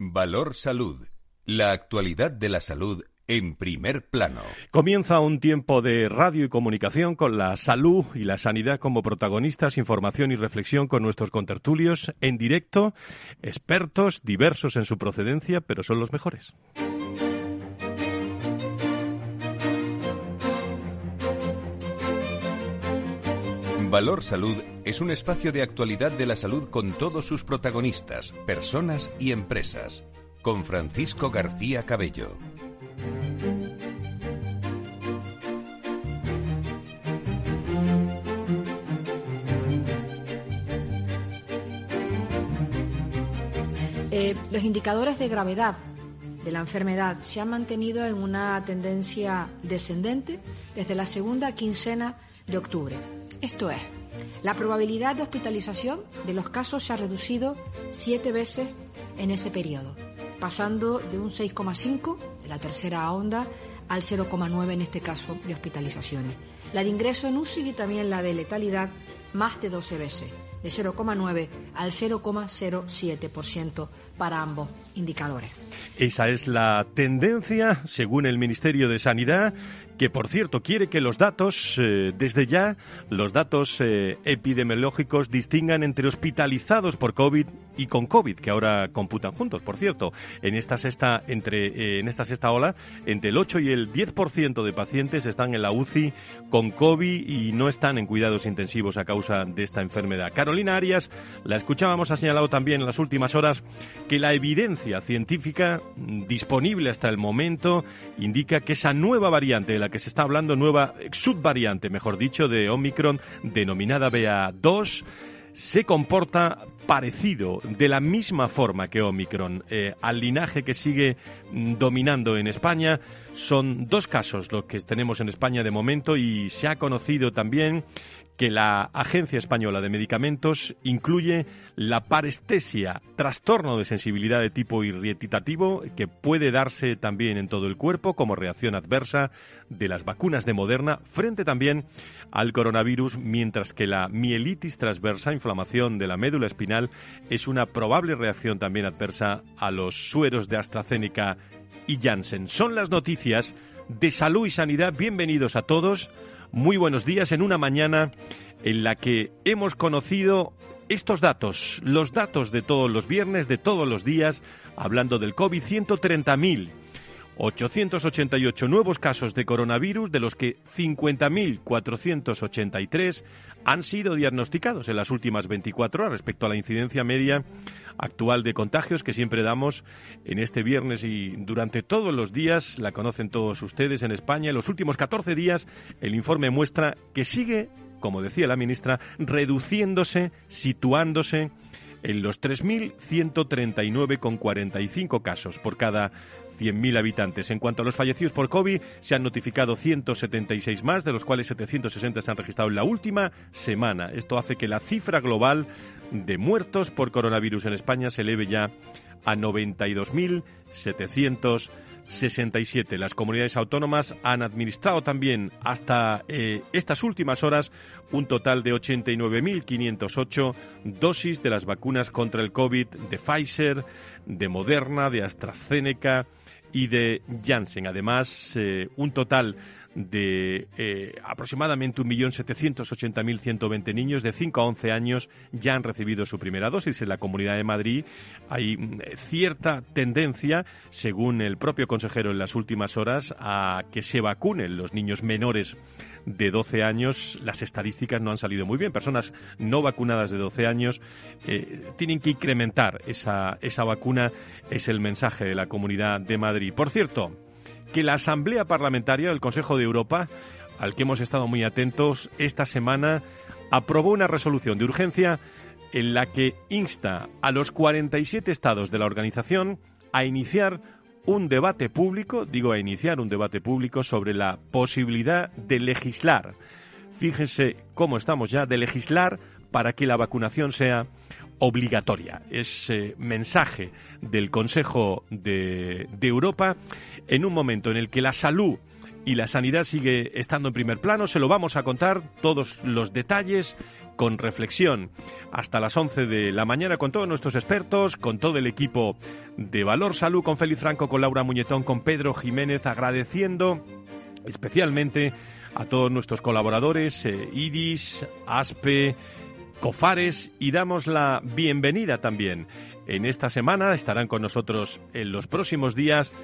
Valor Salud. La actualidad de la salud en primer plano. Comienza un tiempo de radio y comunicación con la salud y la sanidad como protagonistas, información y reflexión con nuestros contertulios en directo, expertos diversos en su procedencia, pero son los mejores. Valor Salud es un espacio de actualidad de la salud con todos sus protagonistas, personas y empresas. Con Francisco García Cabello. Eh, los indicadores de gravedad de la enfermedad se han mantenido en una tendencia descendente desde la segunda quincena de octubre. Esto es, la probabilidad de hospitalización de los casos se ha reducido siete veces en ese periodo, pasando de un 6,5 de la tercera onda al 0,9 en este caso de hospitalizaciones. La de ingreso en UCI y también la de letalidad más de 12 veces, de 0,9 al 0,07% para ambos indicadores. Esa es la tendencia, según el Ministerio de Sanidad, que por cierto quiere que los datos, eh, desde ya, los datos eh, epidemiológicos distingan entre hospitalizados por COVID y con COVID, que ahora computan juntos, por cierto. En esta sexta, entre, eh, en esta sexta ola, entre el 8 y el 10% de pacientes están en la UCI con COVID y no están en cuidados intensivos a causa de esta enfermedad. Carolina Arias, la escuchábamos, ha señalado también en las últimas horas que la evidencia científica mm, disponible hasta el momento indica que esa nueva variante de la que se está hablando, nueva subvariante, mejor dicho, de Omicron, denominada BA2, se comporta parecido, de la misma forma que Omicron. Eh, al linaje que sigue mm, dominando en España son dos casos los que tenemos en España de momento y se ha conocido también que la Agencia Española de Medicamentos incluye la parestesia, trastorno de sensibilidad de tipo irritativo que puede darse también en todo el cuerpo como reacción adversa de las vacunas de Moderna frente también al coronavirus, mientras que la mielitis transversa, inflamación de la médula espinal, es una probable reacción también adversa a los sueros de AstraZeneca y Janssen. Son las noticias de salud y sanidad. Bienvenidos a todos. Muy buenos días en una mañana en la que hemos conocido estos datos, los datos de todos los viernes, de todos los días, hablando del COVID, 130.000 888 nuevos casos de coronavirus, de los que 50.483 han sido diagnosticados en las últimas 24 horas respecto a la incidencia media actual de contagios que siempre damos en este viernes y durante todos los días, la conocen todos ustedes en España. En los últimos 14 días el informe muestra que sigue, como decía la ministra, reduciéndose, situándose en los 3.139,45 casos por cada 100.000 habitantes. En cuanto a los fallecidos por COVID, se han notificado 176 más, de los cuales 760 se han registrado en la última semana. Esto hace que la cifra global de muertos por coronavirus en España se eleve ya a 92.767. Las comunidades autónomas han administrado también hasta eh, estas últimas horas un total de 89.508 dosis de las vacunas contra el COVID de Pfizer, de Moderna, de AstraZeneca y de Janssen. Además, eh, un total de eh, aproximadamente 1.780.120 niños de 5 a 11 años ya han recibido su primera dosis. En la Comunidad de Madrid hay mm, cierta tendencia, según el propio consejero en las últimas horas, a que se vacunen los niños menores de 12 años, las estadísticas no han salido muy bien. Personas no vacunadas de 12 años eh, tienen que incrementar esa, esa vacuna, es el mensaje de la Comunidad de Madrid. Por cierto, que la Asamblea Parlamentaria del Consejo de Europa, al que hemos estado muy atentos, esta semana aprobó una resolución de urgencia en la que insta a los 47 estados de la organización a iniciar un debate público, digo a iniciar un debate público sobre la posibilidad de legislar. Fíjense cómo estamos ya, de legislar para que la vacunación sea obligatoria. Ese mensaje del Consejo de, de Europa en un momento en el que la salud y la sanidad sigue estando en primer plano. Se lo vamos a contar todos los detalles con reflexión, hasta las 11 de la mañana con todos nuestros expertos, con todo el equipo de Valor Salud, con Félix Franco, con Laura Muñetón, con Pedro Jiménez, agradeciendo especialmente a todos nuestros colaboradores, eh, IDIS, ASPE, COFARES y damos la bienvenida también. En esta semana estarán con nosotros en los próximos días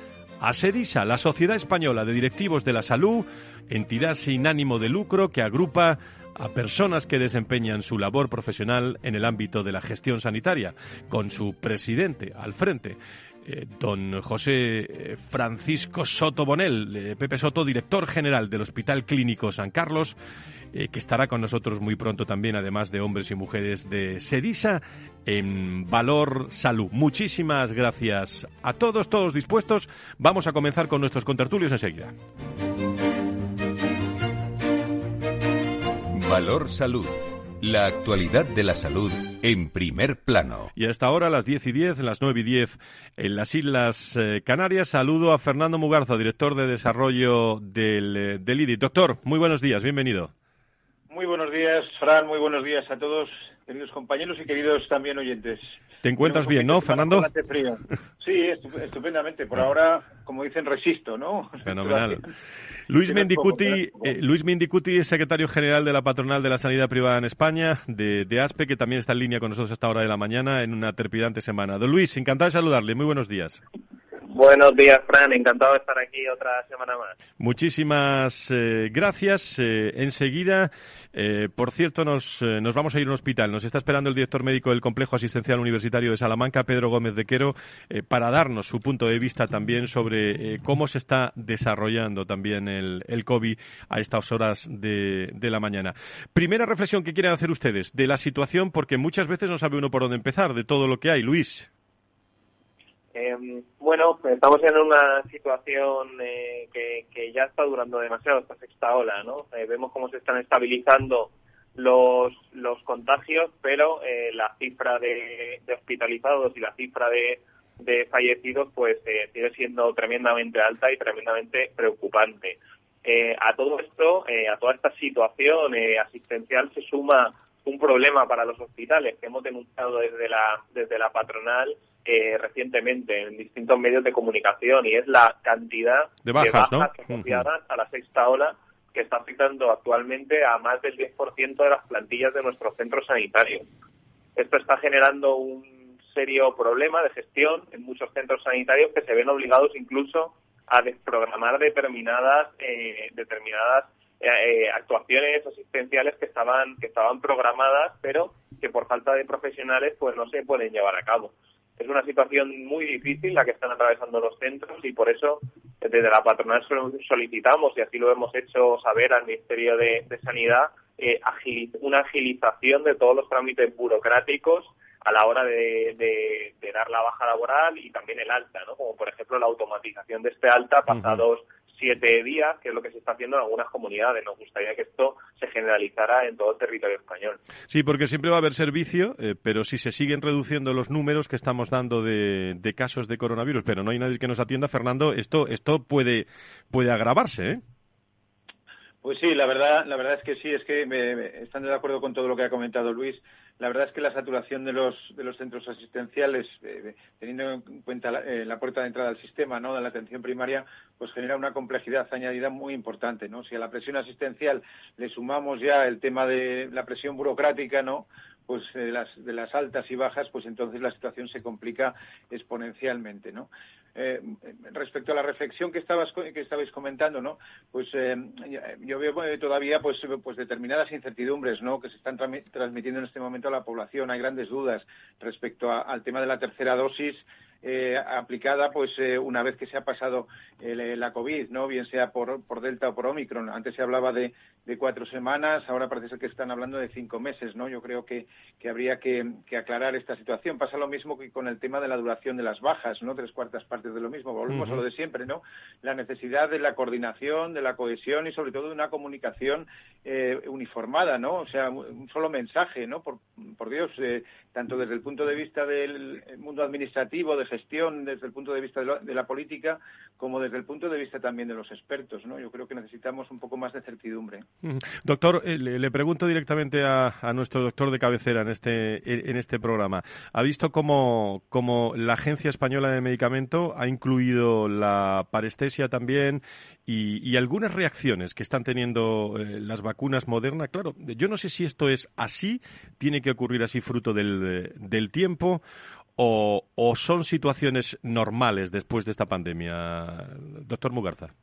a SEDISA, la Sociedad Española de Directivos de la Salud, entidad sin ánimo de lucro que agrupa a personas que desempeñan su labor profesional en el ámbito de la gestión sanitaria, con su presidente al frente. Eh, don José eh, Francisco Soto Bonel, eh, Pepe Soto, director general del Hospital Clínico San Carlos, que estará con nosotros muy pronto también, además de hombres y mujeres de Sedisa en Valor Salud. Muchísimas gracias a todos, todos dispuestos. Vamos a comenzar con nuestros contertulios enseguida. Valor Salud. La actualidad de la salud en primer plano. Y a esta hora, a las 10 y 10, las 9 y 10, en las Islas eh, Canarias, saludo a Fernando Mugarza, director de desarrollo del, eh, del IDI. Doctor, muy buenos días, bienvenido. Muy buenos días, Fran, muy buenos días a todos, queridos compañeros y queridos también oyentes. ¿Te encuentras bien, no, Fernando? Sí, estupendamente. Por ahora, como dicen, resisto, ¿no? Fenomenal. Luis Mendicuti, eh, Luis Mendicuti es secretario general de la Patronal de la Sanidad Privada en España, de, de, ASPE, que también está en línea con nosotros a esta hora de la mañana en una trepidante semana. Don Luis, encantado de saludarle. Muy buenos días. Buenos días, Fran. Encantado de estar aquí otra semana más. Muchísimas eh, gracias. Eh, enseguida, eh, por cierto, nos, nos vamos a ir a un hospital. Nos está esperando el director médico del Complejo Asistencial Universitario de Salamanca, Pedro Gómez de Quero, para darnos su punto de vista también sobre cómo se está desarrollando también el, el COVID a estas horas de, de la mañana. Primera reflexión que quieren hacer ustedes de la situación, porque muchas veces no sabe uno por dónde empezar, de todo lo que hay. Luis. Eh, bueno, estamos en una situación eh, que, que, ya está durando demasiado esta sexta ola, ¿no? Eh, vemos cómo se están estabilizando los, los contagios, pero eh, la cifra de, de, hospitalizados y la cifra de, de fallecidos pues sigue siendo tremendamente alta y tremendamente preocupante. a todo esto, a toda esta situación asistencial se suma un problema para los hospitales que hemos denunciado desde la, desde la patronal eh, recientemente en distintos medios de comunicación y es la cantidad de bajas, asociadas a la sexta ola que está afectando actualmente a más del 10% de las plantillas de nuestros centros sanitarios. Esto está generando un serio problema de gestión en muchos centros sanitarios que se ven obligados incluso a desprogramar determinadas eh, determinadas eh, actuaciones asistenciales que estaban que estaban programadas pero que por falta de profesionales pues no se pueden llevar a cabo es una situación muy difícil la que están atravesando los centros y por eso desde la patronal solicitamos, y así lo hemos hecho saber al Ministerio de, Sanidad, eh, una agilización de todos los trámites burocráticos a la hora de, dar la baja laboral y también el alta, ¿no? como por ejemplo la automatización de este alta pasados siete días, que es lo que se está haciendo en algunas comunidades. Nos gustaría que esto se generalizara en todo el territorio español. Sí, porque siempre va a haber servicio, eh, pero si se siguen reduciendo los números que estamos dando de, casos de coronavirus, pero no hay nadie que nos atienda, Fernando, esto, esto puede, puede agravarse, ¿eh? Pues sí, la verdad, la verdad es que sí, es que me, estando de acuerdo con todo lo que ha comentado Luis. La verdad es que la saturación de los, de los centros asistenciales, eh, teniendo en cuenta eh, la, puerta de entrada al sistema, ¿no? de la atención primaria, pues genera una complejidad añadida muy importante, ¿no? Si a la presión asistencial le sumamos ya el tema de la presión burocrática, ¿no? Pues de las, de las altas y bajas, pues entonces la situación se complica exponencialmente, ¿no? Eh, respecto a la reflexión que estabas que estabais comentando, ¿no? Pues eh, yo veo eh, todavía pues pues determinadas incertidumbres, ¿no? Que se están transmitiendo en este momento a la población. Hay grandes dudas respecto al tema de la tercera dosis eh, aplicada pues eh, una vez que se ha pasado eh, la COVID, ¿no? Bien sea por, por Delta o por Omicron. Antes se hablaba de, de, cuatro semanas, ahora parece ser que están hablando de cinco meses, ¿no? Yo creo que, que habría que, que, aclarar esta situación. Pasa lo mismo que con el tema de la duración de las bajas, ¿no? Tres cuartas partes de lo mismo. Volvemos a lo de siempre, ¿no? La necesidad de la coordinación, de la cohesión y sobre todo de una comunicación uniformada, ¿no? O sea, un solo mensaje, ¿no? Por, por Dios, tanto desde el punto de vista del mundo administrativo, de gestión desde el punto de vista de la, política como desde el punto de vista también de los expertos. ¿no? Yo creo que necesitamos un poco más de certidumbre. Doctor, eh, le, pregunto directamente a, nuestro doctor de cabecera en este, en este programa. ¿Ha visto cómo, cómo la Agencia Española de Medicamento ha incluido la parestesia también y, algunas reacciones que están teniendo eh, las vacunas modernas? Claro, yo no sé si esto es así, tiene que ocurrir así fruto del, del tiempo o, son situaciones normales después de esta pandemia, doctor Mugarza?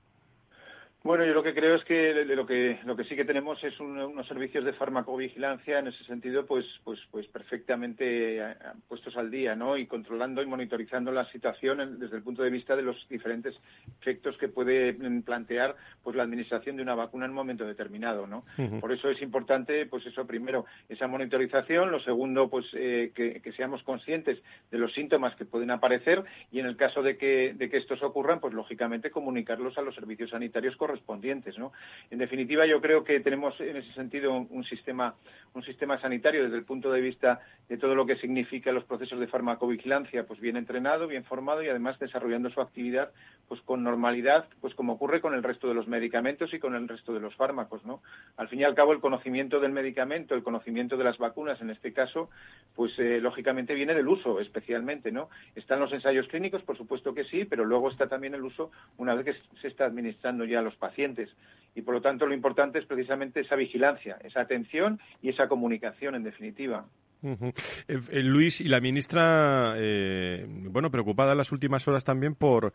Bueno, yo lo que creo es que lo que lo que sí que tenemos es unos servicios de farmacovigilancia en ese sentido, pues pues pues perfectamente eh, puestos al día, ¿no? Y controlando y monitorizando la situación desde el punto de vista de los diferentes efectos que puede plantear pues la administración de una vacuna en un momento determinado, ¿no? Por eso es importante, pues eso primero esa monitorización, lo segundo, pues eh, que, seamos conscientes de los síntomas que pueden aparecer y en el caso de que de que estos ocurran, pues lógicamente comunicarlos a los servicios sanitarios correspondientes correspondientes. ¿no? En definitiva, yo creo que tenemos en ese sentido un sistema, un sistema sanitario desde el punto de vista de todo lo que significa los procesos de farmacovigilancia, pues bien entrenado, bien formado y además desarrollando su actividad pues con normalidad, pues como ocurre con el resto de los medicamentos y con el resto de los fármacos, ¿no? Al fin y al cabo, el conocimiento del medicamento, el conocimiento de las vacunas, en este caso, pues eh, lógicamente viene del uso, especialmente, ¿no? Están los ensayos clínicos, por supuesto que sí, pero luego está también el uso una vez que se está administrando ya los pacientes. Y por lo tanto lo importante es precisamente esa vigilancia, esa atención y esa comunicación, en definitiva. Eh, eh, Luis, y la ministra, eh, bueno, preocupada en las últimas horas también por,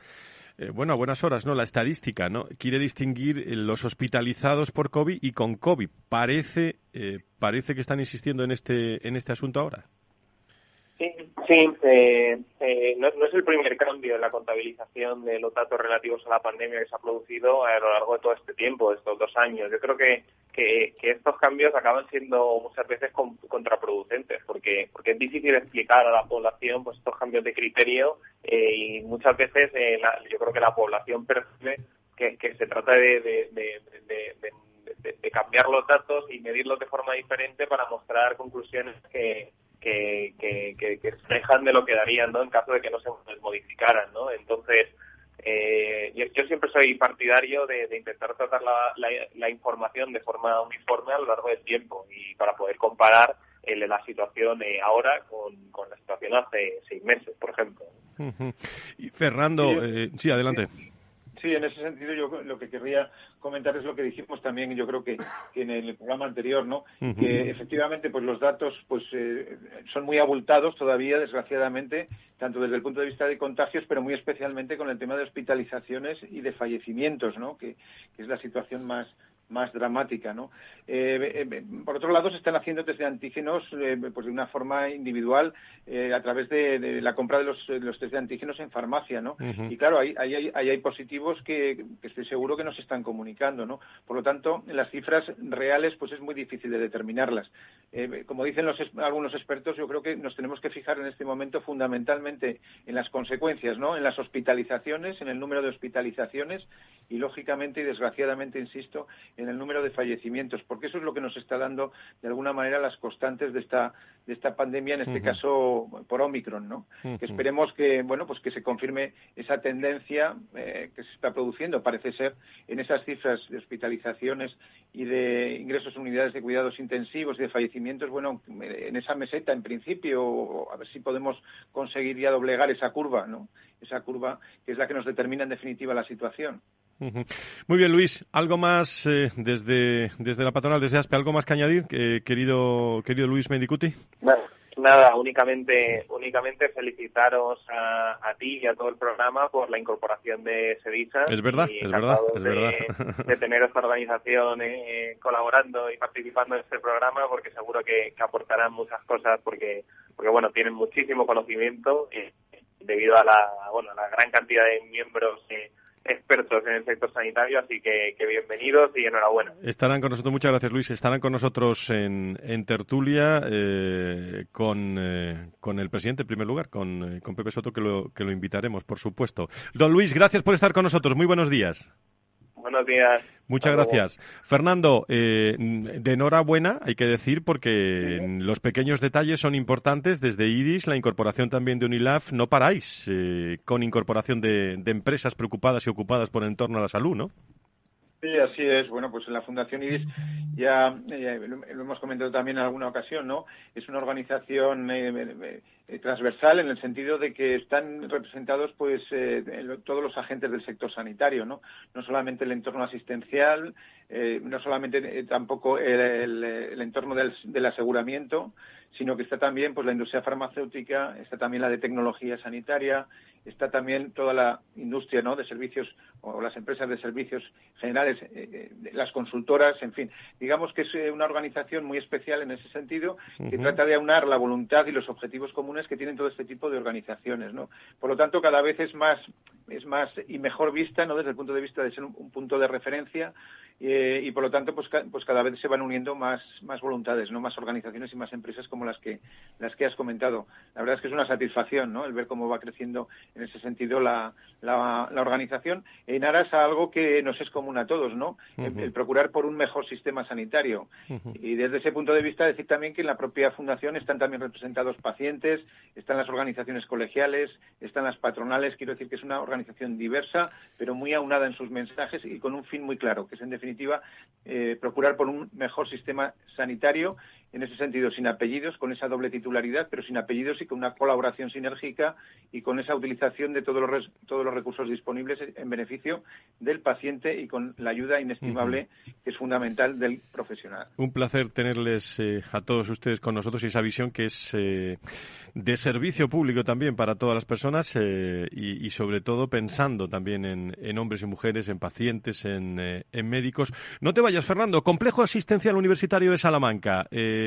bueno, a buenas horas, ¿no? La estadística, ¿no? Quiere distinguir los hospitalizados por COVID y con COVID. Parece, parece que están insistiendo en este, en este asunto ahora. Sí, sí eh, eh, no, es el primer cambio en la contabilización de los datos relativos a la pandemia que se ha producido a lo largo de todo este tiempo, estos dos años. Yo creo que, que, estos cambios acaban siendo muchas veces contraproducentes porque, porque es difícil explicar a la población pues estos cambios de criterio eh, y muchas veces yo creo que la población percibe que, se trata de, de cambiar los datos y medirlos de forma diferente para mostrar conclusiones que que, que, que, de lo que darían ¿no? en caso de que no se modificaran. ¿no? Entonces, eh, yo, siempre soy partidario de, intentar tratar la, la, información de forma uniforme a lo largo del tiempo y para poder comparar el, la situación eh, ahora con, con, la situación hace seis meses, por ejemplo. Y Fernando, eh, sí, adelante. Sí, en ese sentido yo lo que querría comentar es lo que dijimos también, yo creo que, en el programa anterior, ¿no? Que efectivamente, pues los datos, pues eh, son muy abultados todavía, desgraciadamente, tanto desde el punto de vista de contagios, pero muy especialmente con el tema de hospitalizaciones y de fallecimientos, ¿no? que es la situación más más dramática, ¿no? Eh, eh, por otro lado, se están haciendo test de antígenos eh, pues de una forma individual a través de, la compra de los, los, test de antígenos en farmacia, ¿no? Y claro, ahí, hay, hay, positivos que, estoy seguro que no se están comunicando, ¿no? Por lo tanto, las cifras reales pues es muy difícil de determinarlas. como dicen los, algunos expertos, yo creo que nos tenemos que fijar en este momento fundamentalmente en las consecuencias, ¿no? En las hospitalizaciones, en el número de hospitalizaciones y, lógicamente y desgraciadamente, insisto, en el número de fallecimientos, porque eso es lo que nos está dando de alguna manera las constantes de esta de esta pandemia, en este caso por Omicron, ¿no? Que esperemos que bueno pues que se confirme esa tendencia eh, que se está produciendo, parece ser en esas cifras de hospitalizaciones y de ingresos en unidades de cuidados intensivos y de fallecimientos, bueno, en esa meseta en principio, a ver si podemos conseguir ya doblegar esa curva, ¿no? Esa curva que es la que nos determina en definitiva la situación. Muy bien, Luis. ¿Algo más eh, desde, desde la patronal, desde ASPE, algo más que añadir, eh, querido, querido Luis Mendicuti? nada, únicamente, únicamente felicitaros a, ti y a todo el programa por la incorporación de Sevilla. Es verdad, es verdad, es de, verdad. De tener esta organización eh, colaborando y participando en este programa, porque seguro que, aportarán muchas cosas, porque, porque bueno, tienen muchísimo conocimiento debido a la, bueno, a la gran cantidad de miembros expertos en el sector sanitario, así que, bienvenidos y enhorabuena. Estarán con nosotros, muchas gracias Luis, estarán con nosotros en, tertulia eh, con, eh, con el presidente en primer lugar, con, eh, con Pepe Soto, que lo, que lo invitaremos, por supuesto. Don Luis, gracias por estar con nosotros, muy buenos días. Buenos días. Muchas gracias. Fernando, eh, de enhorabuena, hay que decir, porque los pequeños detalles son importantes. Desde IDIS, la incorporación también de Unilaf, no paráis eh, con incorporación de, de empresas preocupadas y ocupadas por el entorno a la salud, ¿no? Sí, así es. Bueno, pues en la Fundación IRIS ya, lo hemos comentado también en alguna ocasión, ¿no? Es una organización eh, eh, transversal en el sentido de que están representados pues eh, todos los agentes del sector sanitario, ¿no? No solamente el entorno asistencial, no solamente tampoco el, entorno del, del aseguramiento, sino que está también pues la industria farmacéutica, está también la de tecnología sanitaria, está también toda la industria ¿no? de servicios o las empresas de servicios generales, eh, eh, las consultoras, en fin. Digamos que es eh, una organización muy especial en ese sentido que trata de aunar la voluntad y los objetivos comunes que tienen todo este tipo de organizaciones. ¿no? Por lo tanto, cada vez es más, es más y mejor vista ¿no? desde el punto de vista de ser un punto de referencia eh, y por lo tanto pues, pues cada vez se van uniendo más, más voluntades, no más organizaciones y más empresas como las que las que has comentado. La verdad es que es una satisfacción ¿no? el ver cómo va creciendo en ese sentido la, la, organización en aras a algo que nos es común a todos, ¿no? el, procurar por un mejor sistema sanitario. Y desde ese punto de vista decir también que en la propia fundación están también representados pacientes, están las organizaciones colegiales, están las patronales, quiero decir que es una organización diversa, pero muy aunada en sus mensajes y con un fin muy claro, que es en definitiva definitiva, eh, procurar por un mejor sistema sanitario, en ese sentido, sin apellidos, con esa doble titularidad, pero sin apellidos y con una colaboración sinérgica y con esa utilización de todos los, todos los recursos disponibles en beneficio del paciente y con la ayuda inestimable que es fundamental del profesional. Un placer tenerles eh, a todos ustedes con nosotros y esa visión que es eh, de servicio público también para todas las personas y, sobre todo pensando también en, hombres y mujeres, en pacientes, en, en médicos no te vayas, Fernando. Complejo Asistencial Universitario de Salamanca, eh,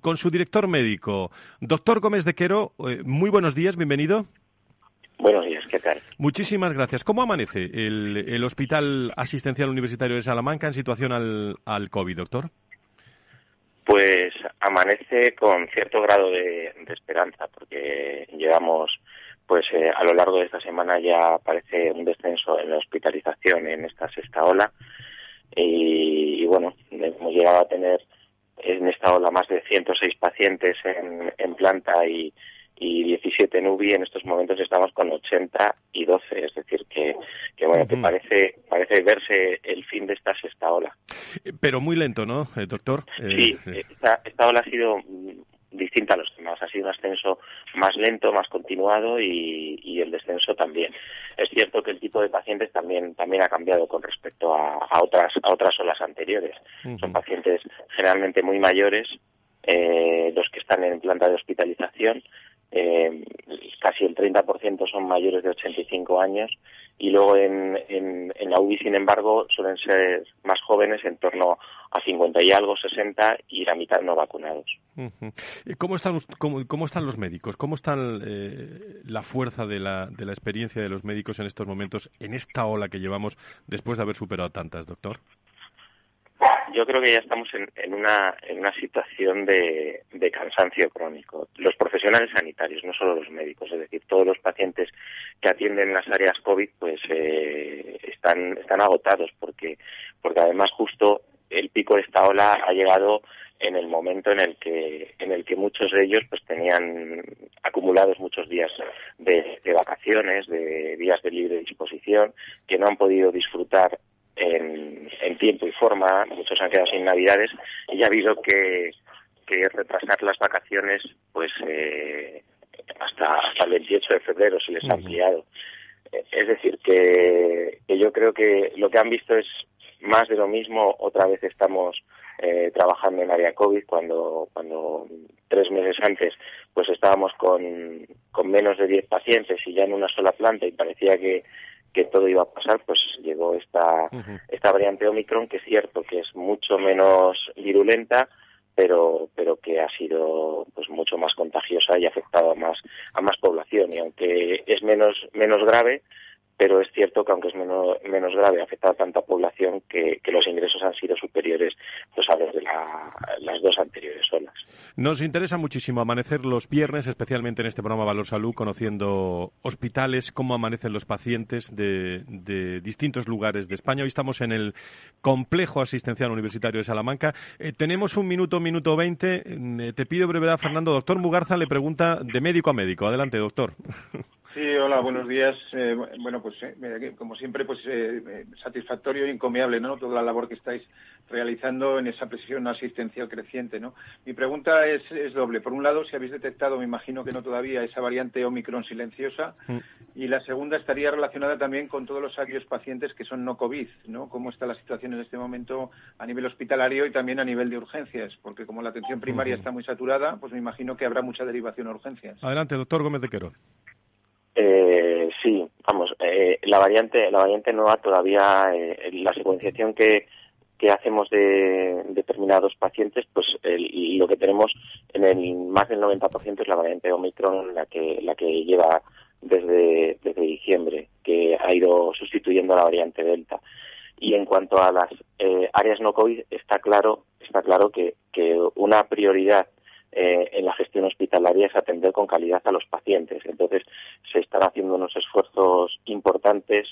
con su director médico, doctor Gómez de Quero. Eh, muy buenos días, bienvenido. Buenos días, ¿qué tal? Muchísimas gracias. ¿Cómo amanece el, Hospital Asistencial Universitario de Salamanca en situación al, al COVID, doctor? Pues amanece con cierto grado de, esperanza, porque llevamos, pues eh, a lo largo de esta semana ya aparece un descenso en la hospitalización en esta sexta ola y, bueno, hemos llegado a tener en esta ola más de 106 pacientes en, en planta y, y 17 en UBI. En estos momentos estamos con 80 y 12, es decir, que, que bueno, que parece, parece verse el fin de esta sexta ola. Pero muy lento, ¿no, eh, doctor? Sí, eh, esta, esta ola ha sido distinta a los demás. Ha sido un ascenso más lento, más continuado y, y, el descenso también. Es cierto que el tipo de pacientes también, también ha cambiado con respecto a, a otras, a otras olas anteriores. Son pacientes generalmente muy mayores, eh, los que están en planta de hospitalización, eh, casi el 30% son mayores de 85 años y luego en, en, en, la UBI, sin embargo, suelen ser más jóvenes, en torno a 50 y algo, 60 y la mitad no vacunados. ¿Cómo, están, cómo, cómo están los médicos? ¿Cómo está eh, la fuerza de la, de la experiencia de los médicos en estos momentos, en esta ola que llevamos después de haber superado tantas, doctor? Yo creo que ya estamos en, en, una, en una situación de, cansancio crónico. Los profesionales sanitarios, no solo los médicos, es decir, todos los pacientes que atienden las áreas COVID, pues eh, están, están agotados porque, porque además justo el pico de esta ola ha llegado en el momento en el que en el que muchos de ellos pues tenían acumulados muchos días de vacaciones, de días de libre disposición, que no han podido disfrutar en, en, tiempo y forma, muchos han quedado sin navidades y ha habido que, que retrasar las vacaciones pues eh, hasta, hasta el 28 de febrero se les ha ampliado. Es decir, que, que yo creo que lo que han visto es más de lo mismo. Otra vez estamos eh, trabajando en área COVID cuando, cuando tres meses antes pues estábamos con, con menos de 10 pacientes y ya en una sola planta y parecía que, que todo iba a pasar, pues llegó esta, esta variante Omicron, que es cierto que es mucho menos virulenta, pero, pero que ha sido pues mucho más contagiosa y ha afectado a más, a más población. Y aunque es menos, menos grave, pero es cierto que aunque es menos, menos grave, afecta a tanta población que, los ingresos han sido superiores pues, a los de las dos anteriores olas. Nos interesa muchísimo amanecer los viernes, especialmente en este programa Valor Salud, conociendo hospitales, cómo amanecen los pacientes de, distintos lugares de España. Hoy estamos en el Complejo Asistencial Universitario de Salamanca. Eh, tenemos un minuto, minuto veinte. Eh, te pido brevedad, Fernando. Doctor Mugarza le pregunta de médico a médico. Adelante, doctor. Sí, hola, buenos días. Eh, bueno, pues eh, como siempre, pues eh, satisfactorio e encomiable, ¿no? Toda la labor que estáis realizando en esa presión asistencial creciente, ¿no? Mi pregunta es, doble. Por un lado, si habéis detectado, me imagino que no todavía, esa variante Omicron silenciosa. Mm. Y la segunda estaría relacionada también con todos los aquellos pacientes que son no COVID, ¿no? ¿Cómo está la situación en este momento a nivel hospitalario y también a nivel de urgencias? Porque como la atención primaria está muy saturada, pues me imagino que habrá mucha derivación a urgencias. Adelante, doctor Gómez de Quero. Eh, sí, vamos, eh, la variante, la variante nueva todavía, eh, la secuenciación que, que hacemos de determinados pacientes, pues lo que tenemos en el más del 90% es la variante Omicron, la que, la que lleva desde, desde diciembre, que ha ido sustituyendo a la variante Delta. Y en cuanto a las eh, áreas no COVID, está claro, está claro que, que una prioridad eh, en la gestión hospitalaria es atender con calidad a los pacientes. Entonces, se están haciendo unos esfuerzos importantes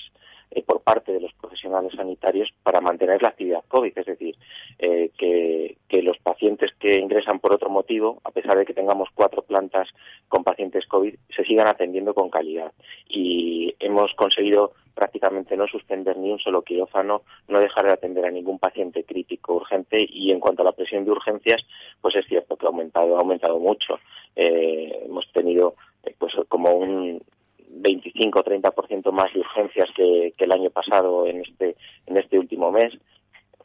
eh, por parte de los profesionales sanitarios para mantener la actividad COVID, es decir, eh, que, que, los pacientes que ingresan por otro motivo, a pesar de que tengamos cuatro plantas con pacientes COVID, se sigan atendiendo con calidad. Y hemos conseguido prácticamente no suspender ni un solo quirófano, no dejar de atender a ningún paciente crítico urgente y en cuanto a la presión de urgencias, pues es cierto que ha aumentado, ha aumentado mucho. Eh, hemos tenido eh, pues como un 25 o 30% más de urgencias que, que el año pasado en este en este último mes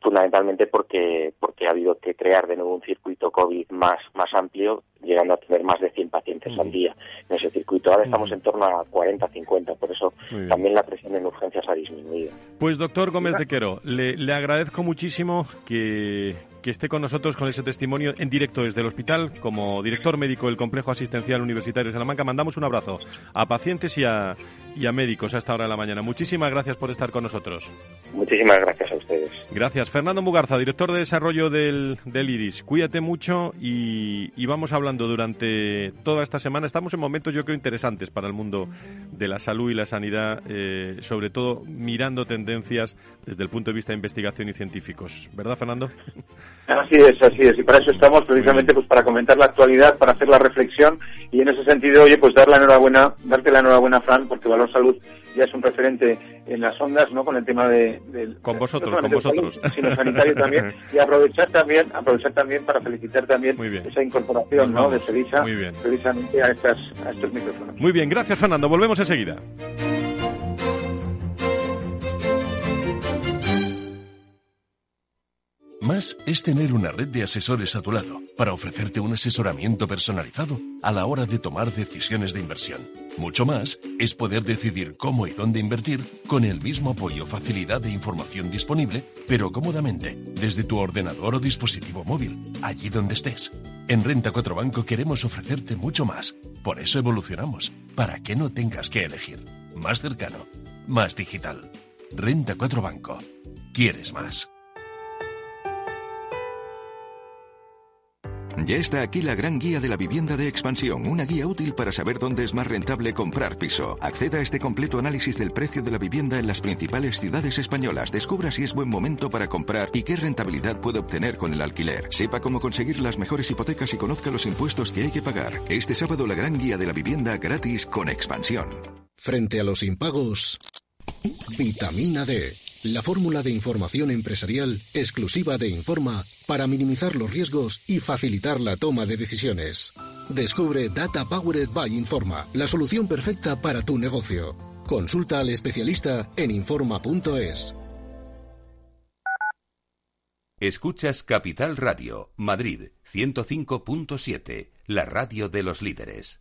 fundamentalmente porque porque ha habido que crear de nuevo un circuito COVID más más amplio, llegando a tener más de 100 pacientes al día en ese circuito. Ahora estamos en torno a 40, 50, por eso también la presión en urgencias ha disminuido. Pues doctor Gómez de Quero, le, le agradezco muchísimo que, que esté con nosotros con ese testimonio en directo desde el hospital. Como director médico del Complejo Asistencial Universitario de Salamanca, mandamos un abrazo a pacientes y a, y a médicos a esta hora de la mañana. Muchísimas gracias por estar con nosotros. Muchísimas gracias a ustedes. Gracias. Fernando Mugarza, director de desarrollo del, del IRIS. Cuídate mucho y, y, vamos hablando durante toda esta semana. Estamos en momentos, yo creo, interesantes para el mundo de la salud y la sanidad, eh, sobre todo mirando tendencias desde el punto de vista de investigación y científicos. ¿Verdad, Fernando? Así es, así es. Y para eso estamos precisamente pues para comentar la actualidad, para hacer la reflexión y en ese sentido, oye, pues dar la enhorabuena, darte la enhorabuena, Fran, porque Valor Salud ya es un referente en las ondas, ¿no? Con el tema de... con vosotros, con vosotros. sino sanitario también. Y aprovechar también, aprovechar también para felicitar también esa incorporación, ¿no? De Felisa, precisamente a, estas, a estos micrófonos. Muy bien, gracias Fernando. Volvemos enseguida. Más es tener una red de asesores a tu lado para ofrecerte un asesoramiento personalizado a la hora de tomar decisiones de inversión. Mucho más es poder decidir cómo y dónde invertir con el mismo apoyo, facilidad e información disponible, pero cómodamente, desde tu ordenador o dispositivo móvil, allí donde estés. En Renta 4 Banco queremos ofrecerte mucho más. Por eso evolucionamos, para que no tengas que elegir. Más cercano, más digital. Renta 4 Banco. ¿Quieres más? Ya está aquí la gran guía de la vivienda de expansión, una guía útil para saber dónde es más rentable comprar piso. Acceda a este completo análisis del precio de la vivienda en las principales ciudades españolas. Descubra si es buen momento para comprar y qué rentabilidad puede obtener con el alquiler. Sepa cómo conseguir las mejores hipotecas y conozca los impuestos que hay que pagar. Este sábado la gran guía de la vivienda gratis con expansión. Frente a los impagos, vitamina D la fórmula de información empresarial exclusiva de Informa para minimizar los riesgos y facilitar la toma de decisiones. Descubre Data Powered by Informa, la solución perfecta para tu negocio. Consulta al especialista en Informa.es. Escuchas Capital Radio, Madrid 105.7, la radio de los líderes.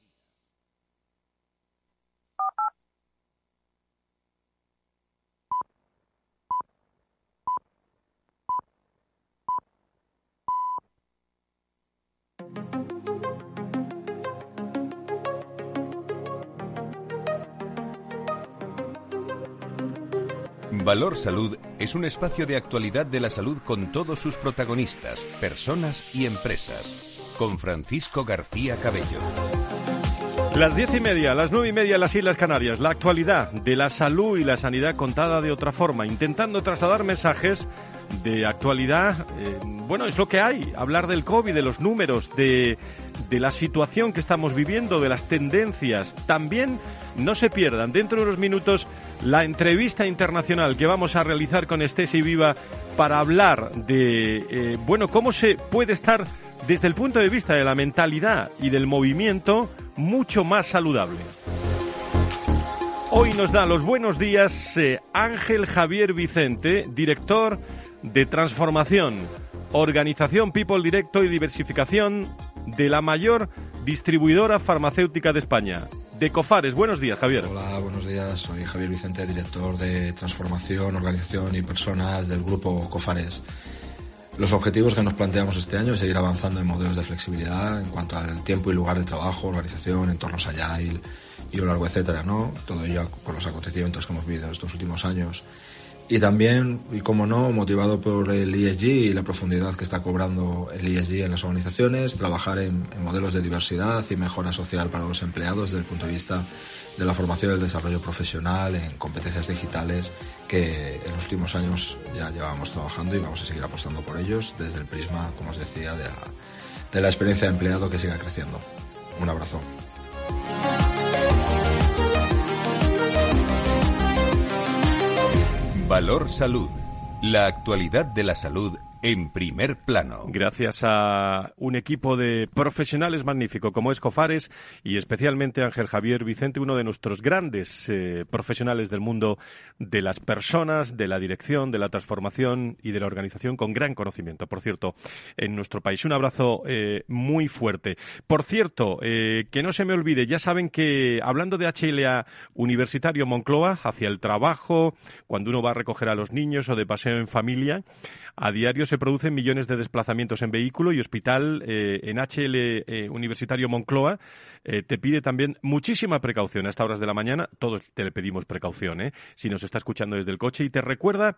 Valor Salud es un espacio de actualidad de la salud con todos sus protagonistas, personas y empresas. Con Francisco García Cabello. Las diez y media, las nueve y media en las Islas Canarias, la actualidad de la salud y la sanidad contada de otra forma, intentando trasladar mensajes de actualidad. Eh, bueno, es lo que hay, hablar del COVID, de los números, de, de la situación que estamos viviendo, de las tendencias. También no se pierdan dentro de unos minutos la entrevista internacional que vamos a realizar con Estesi Viva para hablar de, eh, bueno, cómo se puede estar desde el punto de vista de la mentalidad y del movimiento mucho más saludable. Hoy nos da los buenos días eh, Ángel Javier Vicente, director de transformación, organización People Directo y diversificación de la mayor distribuidora farmacéutica de España de Cofares. Buenos días, Javier. Hola, buenos días. Soy Javier Vicente, director de Transformación, Organización y Personas del grupo Cofares. Los objetivos que nos planteamos este año es seguir avanzando en modelos de flexibilidad en cuanto al tiempo y lugar de trabajo, organización, entornos agile y lo largo, etcétera, ¿no? Todo ello por los acontecimientos que hemos vivido estos últimos años y también, y como no, motivado por el ESG y la profundidad que está cobrando el ESG en las organizaciones, trabajar en, modelos de diversidad y mejora social para los empleados desde el punto de vista de la formación y el desarrollo profesional en competencias digitales que en los últimos años ya llevábamos trabajando y vamos a seguir apostando por ellos desde el prisma, como os decía, de de la experiencia de empleado que siga creciendo. Un abrazo. Valor Salud. La actualidad de la salud en primer plano. Gracias a un equipo de profesionales magnífico como es Cofares y especialmente Ángel Javier Vicente, uno de nuestros grandes eh, profesionales del mundo de las personas, de la dirección, de la transformación y de la organización con gran conocimiento, por cierto, en nuestro país. Un abrazo eh, muy fuerte. Por cierto, eh, que no se me olvide, ya saben que hablando de HLA Universitario Moncloa, hacia el trabajo, cuando uno va a recoger a los niños o de paseo en familia, a diario se producen millones de desplazamientos en vehículo y hospital eh, en HL eh, Universitario Moncloa eh, te pide también muchísima precaución a estas horas de la mañana. Todos te le pedimos precaución. Si nos está escuchando desde el coche y te recuerda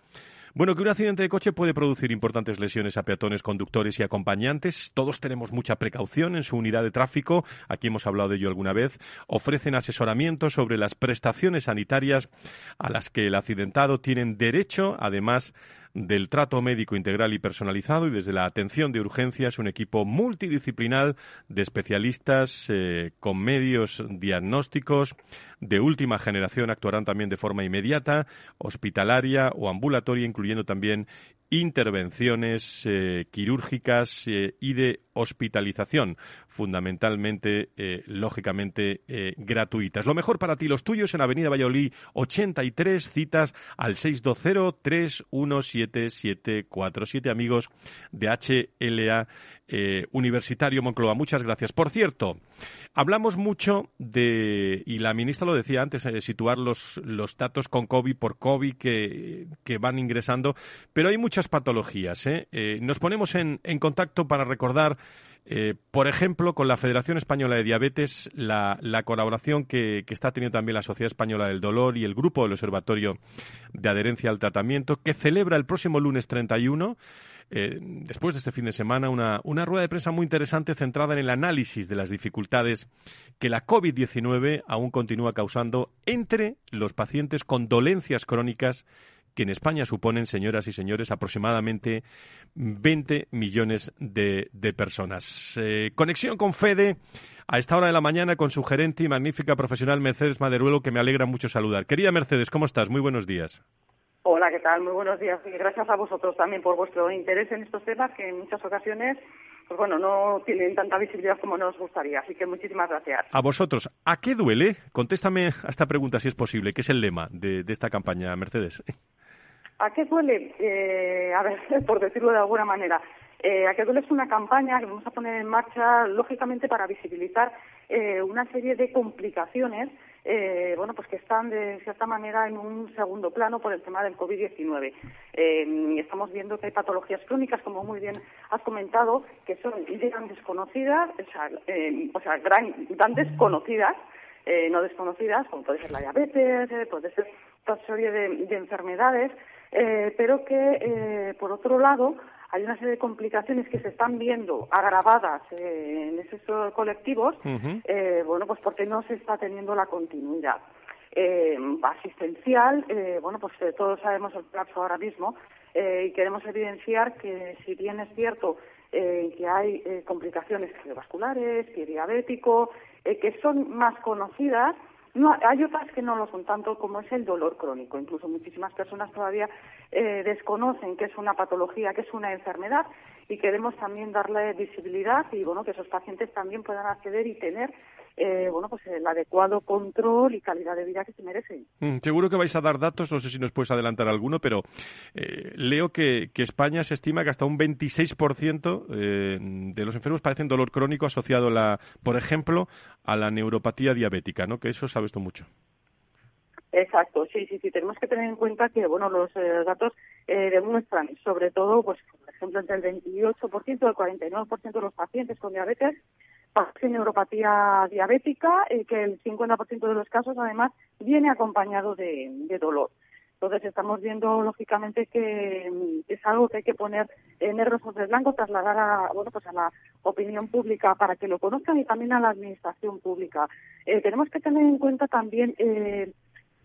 bueno, que un accidente de coche puede producir importantes lesiones a peatones, conductores y acompañantes. Todos tenemos mucha precaución en su unidad de tráfico. Aquí hemos hablado de ello alguna vez. Ofrecen asesoramiento sobre las prestaciones sanitarias a las que el accidentado tiene derecho, además del trato médico integral y personalizado y desde la atención de urgencias un equipo multidisciplinar de especialistas eh, con medios diagnósticos de última generación actuarán también de forma inmediata, hospitalaria o ambulatoria, incluyendo también intervenciones eh, quirúrgicas eh, y de hospitalización, fundamentalmente, eh, lógicamente, gratuitas. Lo mejor para ti, los tuyos, en Avenida Valladolid 83, citas al 620-317747, amigos de HLA Universitario Moncloa. Muchas gracias. Por cierto, Hablamos mucho de, y la ministra lo decía antes, de situar los, los datos con COVID por COVID que, que van ingresando, pero hay muchas patologías. ¿eh? Eh, nos ponemos en, en contacto para recordar Eh, por ejemplo, con la Federación Española de Diabetes, la, colaboración que, está teniendo también la Sociedad Española del Dolor y el Grupo del Observatorio de Adherencia al Tratamiento, que celebra el próximo lunes 31, eh, después de este fin de semana, una, una rueda de prensa muy interesante centrada en el análisis de las dificultades que la COVID-19 aún continúa causando entre los pacientes con dolencias crónicas que en España suponen, señoras y señores, aproximadamente 20 millones de, personas. Eh, conexión con Fede a esta hora de la mañana con su gerente y magnífica profesional Mercedes Maderuelo, que me alegra mucho saludar. Querida Mercedes, ¿cómo estás? Muy buenos días. Hola, ¿qué tal? Muy buenos días y gracias a vosotros también por vuestro interés en estos temas que en muchas ocasiones pues bueno, no tienen tanta visibilidad como nos gustaría. Así que muchísimas gracias. A vosotros, ¿a qué duele? Contéstame a esta pregunta si es posible, ¿Qué es el lema de esta campaña, Mercedes. ¿A qué duele? Eh, a ver, por decirlo de alguna manera. Eh, ¿A qué duele es una campaña que vamos a poner en marcha, lógicamente, para visibilizar eh, una serie de complicaciones eh, bueno, pues que están de cierta manera en un segundo plano por el tema del COVID-19. Eh, estamos viendo que hay patologías crónicas, como muy bien has comentado, que son llegan desconocidas, o sea, o sea gran, desconocidas, no desconocidas, como puede ser la diabetes, puede ser otra serie de enfermedades eh, pero que, eh, por otro lado, hay una serie de complicaciones que se están viendo agravadas eh, en esos colectivos, bueno, pues porque no se está teniendo la continuidad. asistencial, bueno, pues todos sabemos el plazo ahora mismo y queremos evidenciar que si bien es cierto que hay complicaciones cardiovasculares, pie diabético, que son más conocidas, no, hay otras que no lo son tanto como es el dolor crónico. Incluso muchísimas personas todavía eh, desconocen que es una patología, que es una enfermedad y queremos también darle visibilidad y bueno que esos pacientes también puedan acceder y tener eh, bueno, pues el adecuado control y calidad de vida que se merecen. Mm, seguro que vais a dar datos, no sé si nos puedes adelantar alguno, pero eh, leo que, España se estima que hasta un 26% eh, de los enfermos padecen dolor crónico asociado, la, por ejemplo, a la neuropatía diabética, ¿no? Que eso sabes tú mucho. Exacto, sí, sí, sí. Tenemos que tener en cuenta que, bueno, los datos demuestran, sobre todo, pues, por ejemplo, entre el 28% y el 49% de los pacientes con diabetes en neuropatía diabética, y que el 50% de los casos además viene acompañado de, dolor. Entonces estamos viendo lógicamente que es algo que hay que poner en negro sobre blanco, trasladar a bueno pues a la opinión pública para que lo conozcan y también a la administración pública. Eh, tenemos que tener en cuenta también eh,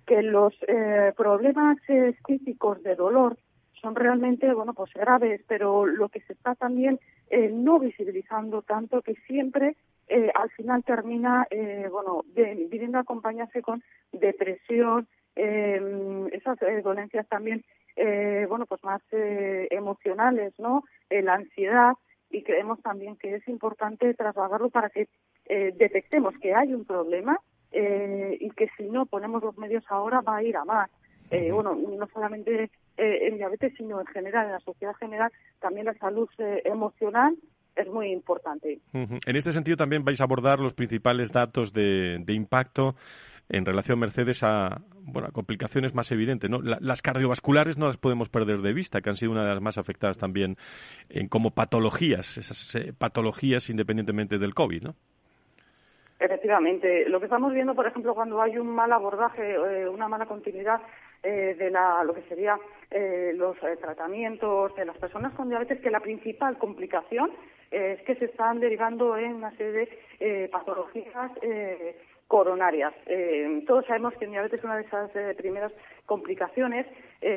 que los eh, problemas físicos de dolor son realmente bueno pues graves, pero lo que se está también eh, no visibilizando tanto que siempre eh, al final termina eh, bueno de, acompañarse con depresión, esas dolencias también bueno pues más emocionales, ¿no? la ansiedad y creemos también que es importante trasladarlo para que detectemos que hay un problema y que si no ponemos los medios ahora va a ir a más. bueno, no solamente eh, en diabetes, sino en general, en la sociedad general, también la salud eh, emocional es muy importante. En este sentido, también vais a abordar los principales datos de, impacto en relación, Mercedes, a, bueno, complicaciones más evidentes. ¿no? las cardiovasculares no las podemos perder de vista, que han sido una de las más afectadas también en como patologías, esas eh, patologías independientemente del COVID, ¿no? Efectivamente. Lo que estamos viendo, por ejemplo, cuando hay un mal abordaje, una mala continuidad eh, de la, lo que sería eh, los eh, tratamientos de las personas con diabetes, que la principal complicación es que se están derivando en una serie de patologías coronarias. todos sabemos que en diabetes una de esas primeras complicaciones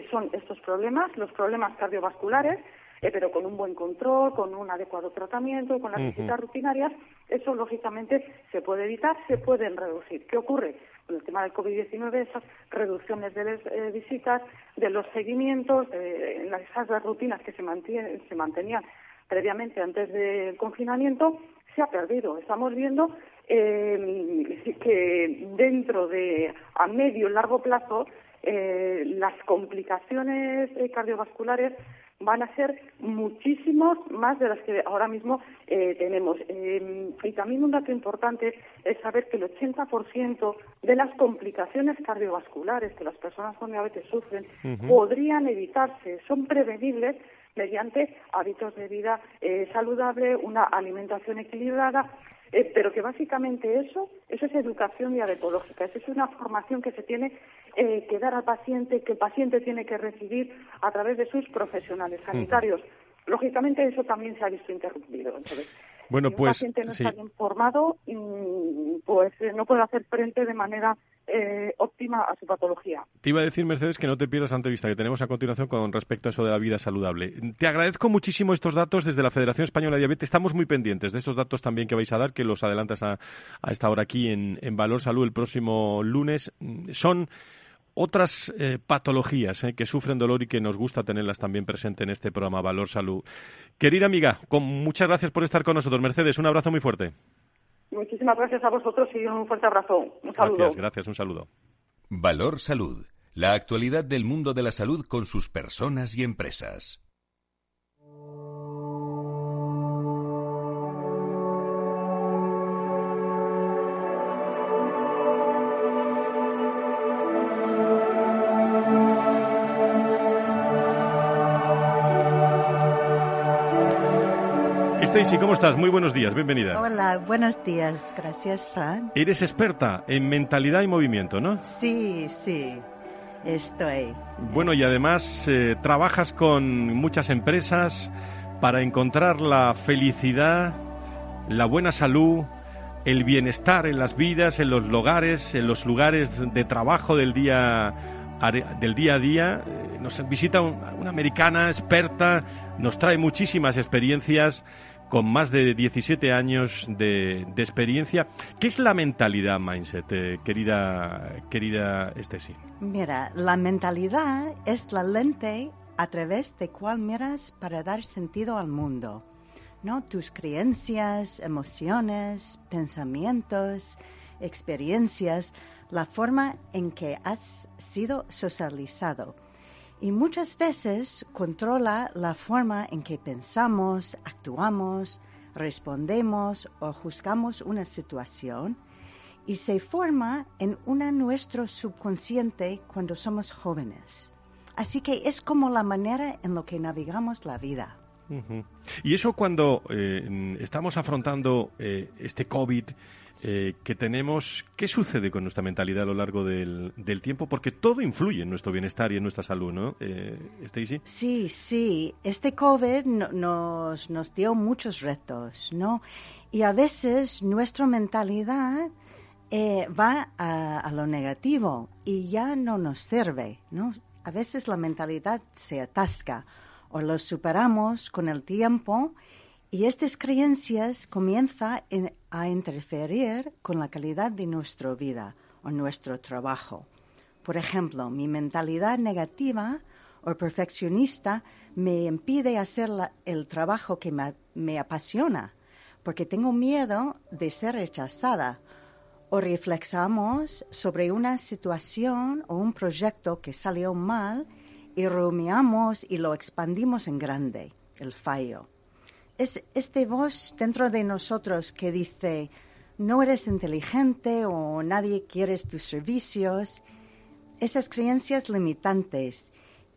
son estos problemas, los problemas cardiovasculares, pero con un buen control, con un adecuado tratamiento, con las visitas rutinarias, eso lógicamente se puede evitar, se pueden reducir. ¿Qué ocurre? con el tema del COVID-19, esas reducciones de las eh, visitas, de los seguimientos, de esas rutinas que se, se mantenían previamente antes del confinamiento, se ha perdido. Estamos viendo eh, que dentro de a medio y largo plazo eh, las complicaciones cardiovasculares van a ser muchísimos más de las que ahora mismo eh, tenemos. Em, y también un dato importante es saber que el 80% de las complicaciones cardiovasculares que las personas con diabetes sufren podrían evitarse, son prevenibles mediante hábitos de vida eh, saludable, una alimentación equilibrada, eh, pero que básicamente eso, eso es educación diabetológica, eso es una formación que se tiene eh, que dar al paciente, que el paciente tiene que recibir a través de sus profesionales sanitarios. Lógicamente eso también se ha visto interrumpido. Entonces, bueno, si pues, un paciente no está bien formado, mm, pues eh, no puede hacer frente de manera eh, óptima a su patología. Te iba a decir, Mercedes, que no te pierdas la entrevista que tenemos a continuación con respecto a eso de la vida saludable. Te agradezco muchísimo estos datos desde la Federación Española de Diabetes. Estamos muy pendientes de estos datos también que vais a dar, que los adelantas a, esta hora aquí en, Valor Salud el próximo lunes. Son otras eh, patologías eh, que sufren dolor y que nos gusta tenerlas también presentes en este programa Valor Salud. Querida amiga, con, muchas gracias por estar con nosotros. Mercedes, un abrazo muy fuerte. Muchísimas gracias a vosotros y un fuerte abrazo. Un saludo. Gracias, gracias, un saludo. Valor Salud, la actualidad del mundo de la salud con sus personas y empresas. Stacy, ¿cómo estás? Muy buenos días, bienvenida. Hola, buenos días, gracias, Fran. Eres experta en mentalidad y movimiento, ¿no? Sí, sí, estoy. Bueno, y además eh, trabajas con muchas empresas para encontrar la felicidad, la buena salud, el bienestar en las vidas, en los lugares, en los lugares de trabajo del día del día a día. Eh, Nos visita un- una americana experta, nos trae muchísimas experiencias con más de 17 años de, experiencia. ¿Qué es la mentalidad mindset, eh, querida, querida Stacey? Mira, la mentalidad es la lente a través de cual miras para dar sentido al mundo. ¿no? Tus creencias, emociones, pensamientos, experiencias, la forma en que has sido socializado. Y muchas veces controla la forma en que pensamos, actuamos, respondemos o juzgamos una situación y se forma en una nuestro subconsciente cuando somos jóvenes. Así que es como la manera en la que navegamos la vida. Y eso cuando eh, estamos afrontando eh, este COVID eh, que tenemos, ¿qué sucede con nuestra mentalidad a lo largo del, del tiempo? Porque todo influye en nuestro bienestar y en nuestra salud, ¿no, eh, Stacey? Sí, sí, este COVID no- nos, nos dio muchos retos, ¿no? Y a veces nuestra mentalidad eh, va a, a lo negativo y ya no nos sirve, ¿no? A veces la mentalidad se atasca o lo superamos con el tiempo y estas creencias comienzan en- a interferir con la calidad de nuestra vida o nuestro trabajo. Por ejemplo, mi mentalidad negativa o perfeccionista me impide hacer el trabajo que me, me apasiona, porque tengo miedo de ser rechazada. O reflexamos sobre una situación o un proyecto que salió mal y rumiamos y lo expandimos en grande, el fallo. Es este voz dentro de nosotros que dice, no eres inteligente o nadie quiere tus servicios. Esas creencias limitantes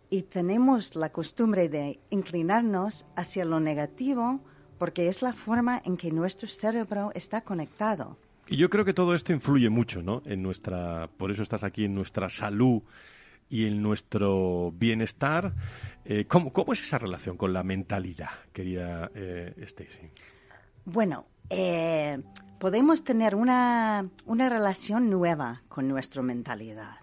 y tenemos la costumbre de inclinarnos hacia lo negativo porque es la forma en que nuestro cerebro está conectado. Y yo creo que todo esto influye mucho, ¿no? En nuestra, por eso estás aquí, en nuestra salud y en nuestro bienestar. Eh, ¿cómo, cómo es esa relación con la mentalidad, querida eh, Stacey? Bueno, eh, podemos tener una, una relación nueva con nuestra mentalidad.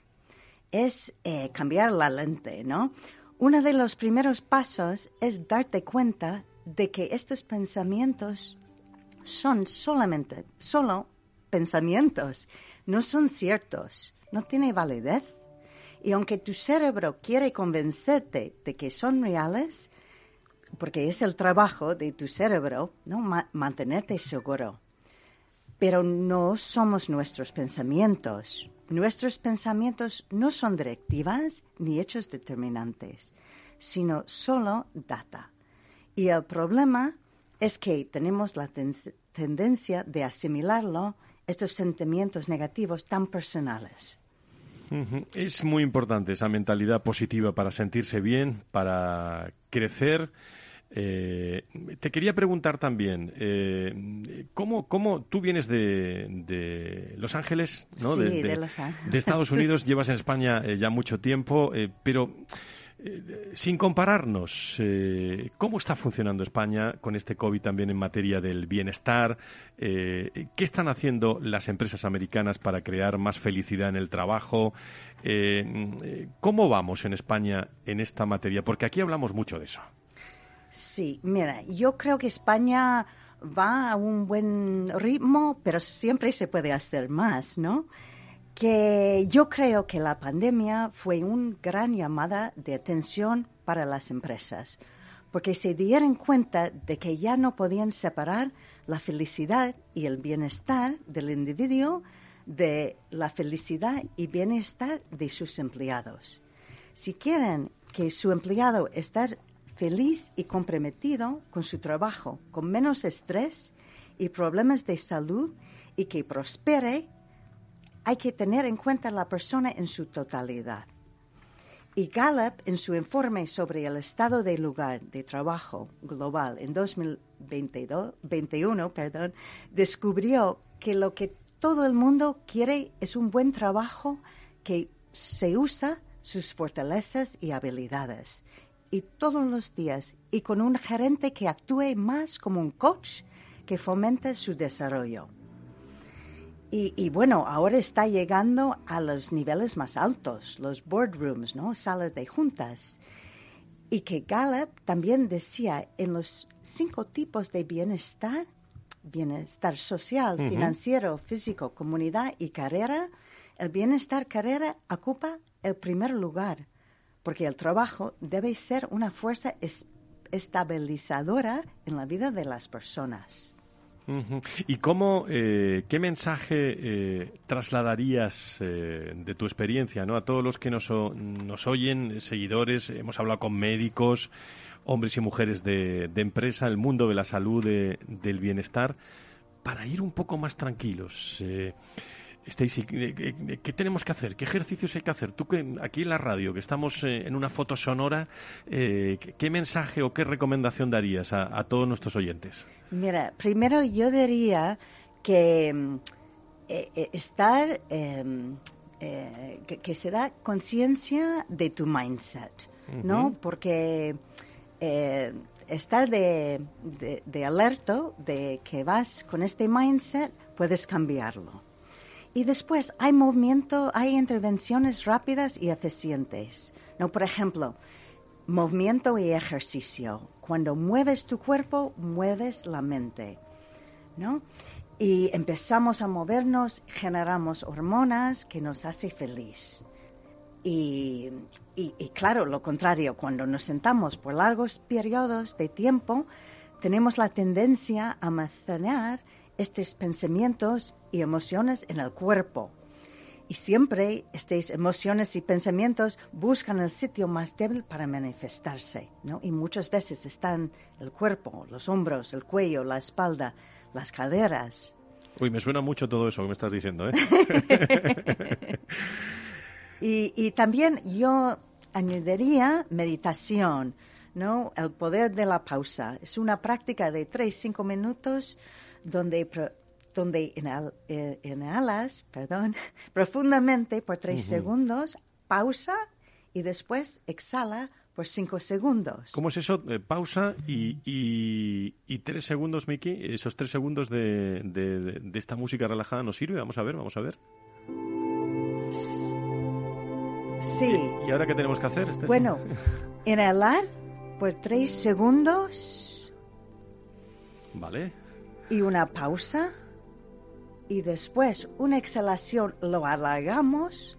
Es eh, cambiar la lente, ¿no? Uno de los primeros pasos es darte cuenta de que estos pensamientos son solamente, solo pensamientos, no son ciertos, no tiene validez. Y aunque tu cerebro quiere convencerte de que son reales, porque es el trabajo de tu cerebro, ¿no? Ma- mantenerte seguro. Pero no somos nuestros pensamientos. Nuestros pensamientos no son directivas ni hechos determinantes, sino solo data. Y el problema es que tenemos la ten- tendencia de asimilarlo, estos sentimientos negativos tan personales. Es muy importante esa mentalidad positiva para sentirse bien, para crecer. Eh, te quería preguntar también, eh, ¿cómo, ¿cómo, tú vienes de, Los Ángeles, ¿no? Sí, de, Los Ángeles. de, Estados Unidos, llevas en España eh, ya mucho tiempo, eh, pero eh, sin compararnos, eh, ¿cómo está funcionando España con este COVID también en materia del bienestar? Eh, ¿Qué están haciendo las empresas americanas para crear más felicidad en el trabajo? ¿Cómo vamos en España en esta materia? Porque aquí hablamos mucho de eso. Sí, mira, yo creo que España va a un buen ritmo, pero siempre se puede hacer más, ¿no? Que yo creo que la pandemia fue una gran llamada de atención para las empresas, porque se dieron cuenta de que ya no podían separar la felicidad y el bienestar del individuo de la felicidad y bienestar de sus empleados. Si quieren que su empleado esté feliz y comprometido con su trabajo, con menos estrés y problemas de salud y que prospere, hay que tener en cuenta la persona en su totalidad. Y Gallup, en su informe sobre el estado del lugar de trabajo global en 2021, perdón, descubrió que lo que todo el mundo quiere es un buen trabajo que se usa sus fortalezas y habilidades. Y todos los días, y con un gerente que actúe más como un coach que fomente su desarrollo. Y, bueno, ahora está llegando a los niveles más altos, los boardrooms, ¿no? Salas de juntas. Y que Gallup también decía en los cinco tipos de bienestar, bienestar social, financiero, físico, comunidad y carrera, el bienestar carrera ocupa el primer lugar, porque el trabajo debe ser una fuerza estabilizadora en la vida de las personas. ¿Y cómo, eh, qué mensaje eh, trasladarías eh, de tu experiencia ¿no? a todos los que nos, nos oyen, seguidores? Hemos hablado con médicos, hombres y mujeres de, de empresa, el mundo de la salud, del bienestar, para ir un poco más tranquilos. Stacy, ¿qué tenemos que hacer? ¿Qué ejercicios hay que hacer? Tú que aquí en la radio, que estamos eh, en una foto sonora, eh, ¿qué mensaje o qué recomendación darías a, todos nuestros oyentes? Mira, primero yo diría que mm, eh, estar, em, que, se da conciencia de tu mindset, ¿no? Porque estar de, de, de alerto de que vas con este mindset, puedes cambiarlo. Y después hay movimiento, hay intervenciones rápidas y eficientes. ¿no? Por ejemplo, movimiento y ejercicio. Cuando mueves tu cuerpo, mueves la mente. ¿no? Y empezamos a movernos, generamos hormonas que nos hace feliz. Y, y, y, claro, lo contrario, cuando nos sentamos por largos periodos de tiempo, tenemos la tendencia a almacenar estos pensamientos y emociones en el cuerpo. Y siempre estas emociones y pensamientos buscan el sitio más débil para manifestarse, ¿no? Y muchas veces están el cuerpo, los hombros, el cuello, la espalda, las caderas. Uy, me suena mucho todo eso que me estás diciendo, ¿eh? y, y también yo añadiría meditación, ¿no? El poder de la pausa. Es una práctica de 3-5 minutos donde, donde eh, inhalas perdón, profundamente por tres segundos, pausa y después exhala por cinco segundos. ¿Cómo es eso? Eh, pausa y, y, tres segundos, Miki. Esos tres segundos de, de, esta música relajada nos sirve. Vamos a ver, vamos a ver. Sí. ¿Y ahora qué tenemos que hacer? Este bueno, inhalar por tres segundos. Vale y una pausa y después una exhalación lo alargamos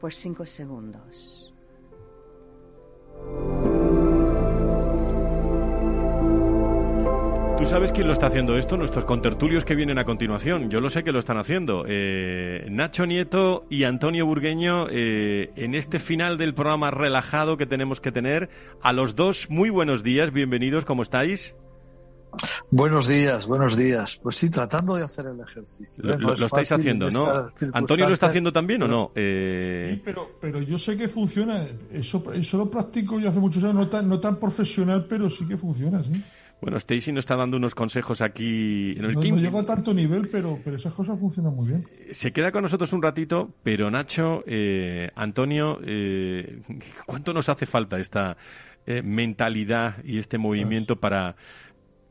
por cinco segundos. ¿Tú sabes quién lo está haciendo esto? Nuestros contertulios que vienen a continuación. Yo lo sé que lo están haciendo. Eh, Nacho Nieto y Antonio Burgueño, eh, en este final del programa relajado que tenemos que tener, a los dos, muy buenos días, bienvenidos, ¿cómo estáis? Buenos días, buenos días. Pues sí, tratando de hacer el ejercicio. Lo, lo estáis haciendo, ¿no? ¿Antonio lo está haciendo también o no? Eh... Sí, pero, pero yo sé que funciona. Eso, eso lo practico yo hace muchos años, no tan, no tan profesional, pero sí que funciona, sí. Bueno, Stacy nos está dando unos consejos aquí. En el no, no llego a tanto nivel, pero, pero esas cosas funcionan muy bien. Se queda con nosotros un ratito, pero Nacho, eh, Antonio, eh, ¿cuánto nos hace falta esta eh, mentalidad y este movimiento para